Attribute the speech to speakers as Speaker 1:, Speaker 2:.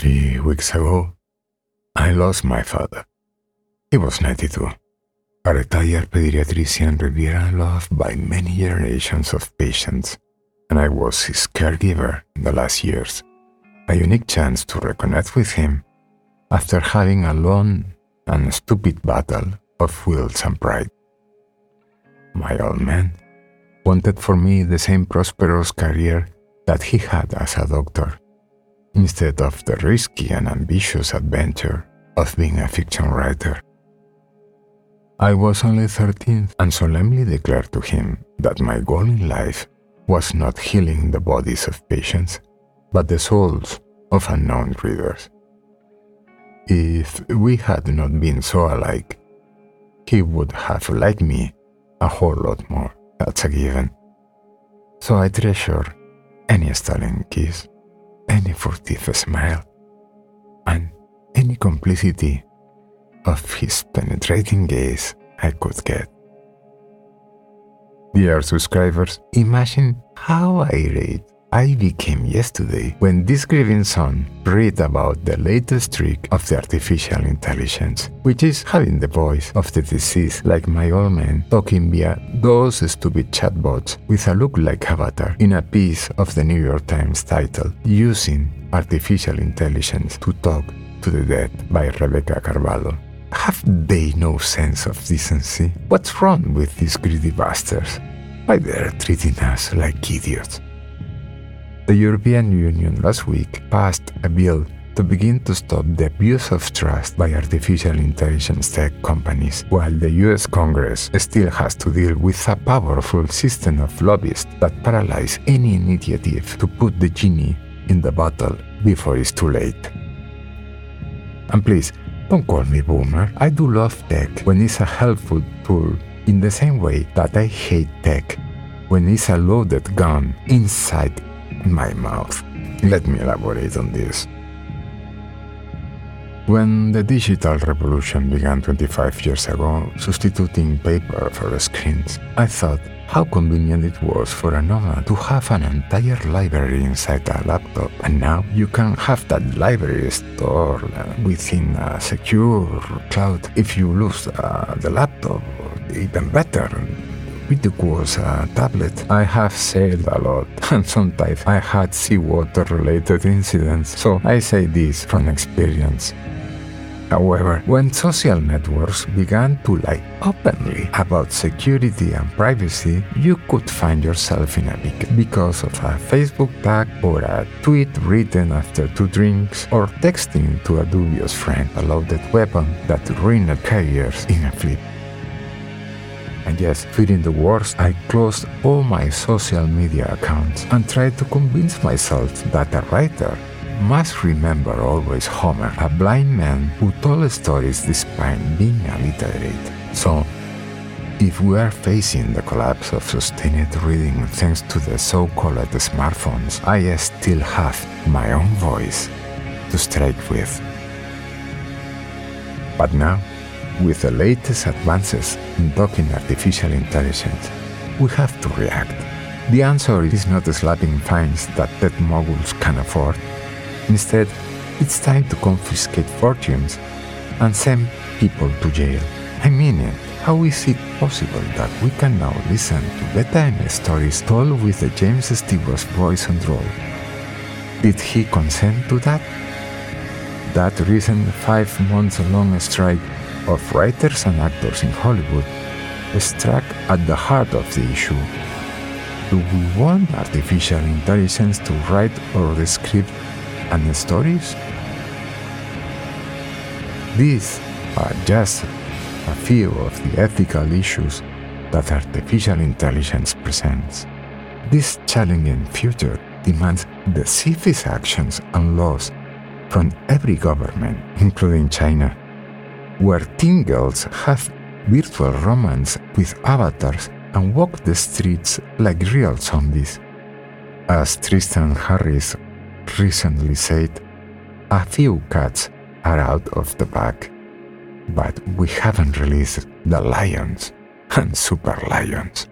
Speaker 1: Three weeks ago, I lost my father. He was 92, a retired pediatrician and loved by many generations of patients, and I was his caregiver in the last years. A unique chance to reconnect with him after having a long and stupid battle of wills and pride. My old man wanted for me the same prosperous career that he had as a doctor, instead of the risky and ambitious adventure of being a fiction writer. I was only 13 and solemnly declared to him that my goal in life was not healing the bodies of patients, but the souls of unknown readers. If we had not been so alike, he would have liked me a whole lot more. That's a given. So I treasure any stolen kiss, any furtive smile, and any complicity of his penetrating gaze I could get. Dear subscribers, imagine how irate I became yesterday when this grieving son read about the latest trick of the artificial intelligence, which is having the voice of the deceased like my old man talking via those stupid chatbots with a look like avatar in a piece of the New York Times titled Using Artificial Intelligence to Talk to the Dead by Rebecca Carballo. Have they no sense of decency? What's wrong with these greedy bastards? Why they're treating us like idiots? The European Union last week passed a bill to begin to stop the abuse of trust by artificial intelligence tech companies, while the US Congress still has to deal with a powerful system of lobbyists that paralyze any initiative to put the genie in the bottle before it's too late. And please, don't call me boomer. I do love tech when it's a helpful tool in the same way that I hate tech when it's a loaded gun inside my mouth. Let me elaborate on this. When the digital revolution began 25 years ago, substituting paper for screens, I thought how convenient it was for a nomad to have an entire library inside a laptop. And now you can have that library stored within a secure cloud. If you lose uh, the laptop, even better, ridiculous uh, tablet. I have sailed a lot, and sometimes I had seawater related incidents, so I say this from experience. However, when social networks began to lie openly about security and privacy, you could find yourself in a pickle because of a Facebook tag or a tweet written after two drinks or texting to a dubious friend a loaded weapon that ruined careers in a flip. And yes, fearing the worst, I closed all my social media accounts and tried to convince myself that a writer must remember always Homer, a blind man who told stories despite being illiterate. So, if we are facing the collapse of sustained reading thanks to the so called smartphones, I still have my own voice to strike with. But now, with the latest advances in talking artificial intelligence, we have to react. The answer is not slapping fines that tech moguls can afford. Instead, it's time to confiscate fortunes and send people to jail. I mean it. How is it possible that we can now listen to bedtime stories told with the James Stewart's voice and role? Did he consent to that? That recent five months long strike of writers and actors in Hollywood struck at the heart of the issue. Do we want artificial intelligence to write our script and stories? These are just a few of the ethical issues that artificial intelligence presents. This challenging future demands decisive actions and laws from every government, including China, where teen girls have virtual romance with avatars and walk the streets like real zombies. As Tristan Harris recently said, a few cats are out of the bag, but we haven't released the lions and super lions.